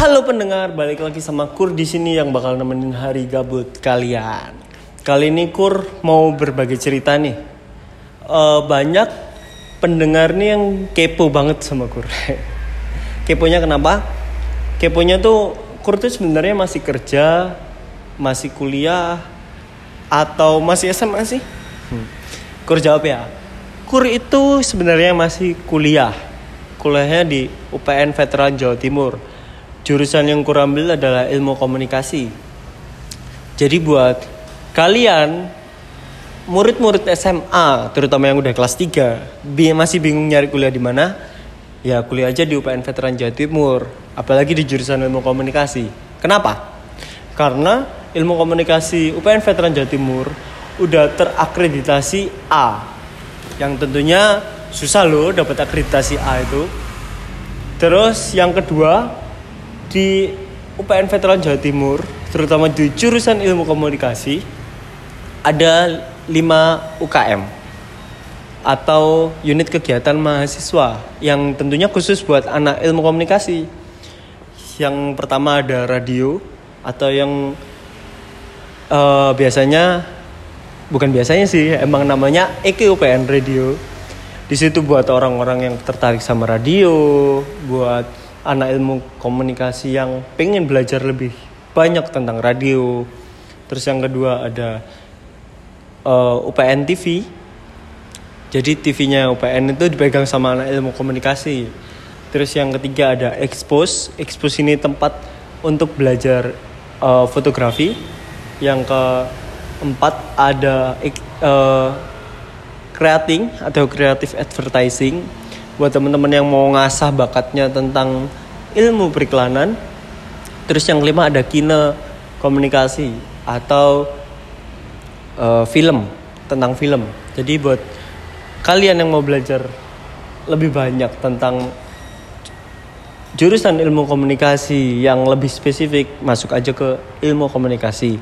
Halo pendengar, balik lagi sama Kur di sini yang bakal nemenin hari gabut kalian. Kali ini Kur mau berbagi cerita nih. Eh, banyak pendengar nih yang kepo banget sama Kur. Keponya kenapa? Keponya tuh Kur tuh sebenarnya masih kerja, masih kuliah, atau masih SMA sih? Hmm. Kur jawab ya. Kur itu sebenarnya masih kuliah. Kuliahnya di UPN Veteran Jawa Timur jurusan yang kurang ambil adalah ilmu komunikasi. Jadi buat kalian murid-murid SMA, terutama yang udah kelas 3, masih bingung nyari kuliah di mana? Ya kuliah aja di UPN Veteran Jawa Timur, apalagi di jurusan ilmu komunikasi. Kenapa? Karena ilmu komunikasi UPN Veteran Jawa Timur udah terakreditasi A. Yang tentunya susah loh dapat akreditasi A itu. Terus yang kedua, di UPN Veteran Jawa Timur, terutama di jurusan ilmu komunikasi, ada 5 UKM atau unit kegiatan mahasiswa yang tentunya khusus buat anak ilmu komunikasi. Yang pertama ada radio atau yang uh, biasanya bukan biasanya sih, emang namanya EKUPN Radio. Di situ buat orang-orang yang tertarik sama radio, buat anak ilmu komunikasi yang pengen belajar lebih banyak tentang radio. Terus yang kedua ada uh, UPN TV. Jadi TV-nya UPN itu dipegang sama anak ilmu komunikasi. Terus yang ketiga ada Expose. Expose ini tempat untuk belajar uh, fotografi. Yang keempat ada uh, creating atau creative advertising buat teman-teman yang mau ngasah bakatnya tentang ilmu periklanan. Terus yang kelima ada kine komunikasi atau uh, film tentang film. Jadi buat kalian yang mau belajar lebih banyak tentang jurusan ilmu komunikasi yang lebih spesifik masuk aja ke ilmu komunikasi.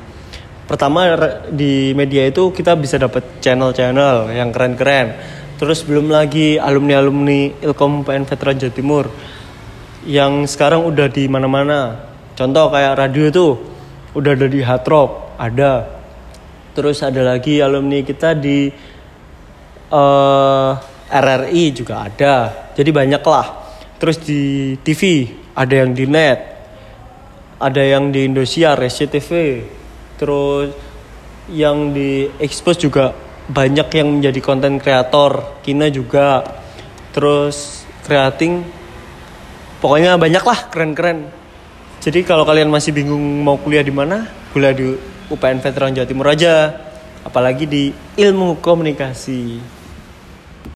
Pertama di media itu kita bisa dapat channel-channel yang keren-keren Terus belum lagi alumni-alumni Ilkom PN Veteran Jawa Timur yang sekarang udah di mana-mana. Contoh kayak radio tuh udah ada di Hard ada. Terus ada lagi alumni kita di uh, eh, RRI juga ada. Jadi banyak lah. Terus di TV ada yang di net, ada yang di Indosiar, SCTV, terus yang di Expose juga banyak yang menjadi konten kreator Kina juga terus creating pokoknya banyak lah keren-keren. Jadi kalau kalian masih bingung mau kuliah di mana kuliah di UPN Veteran Jawa Timur aja apalagi di ilmu komunikasi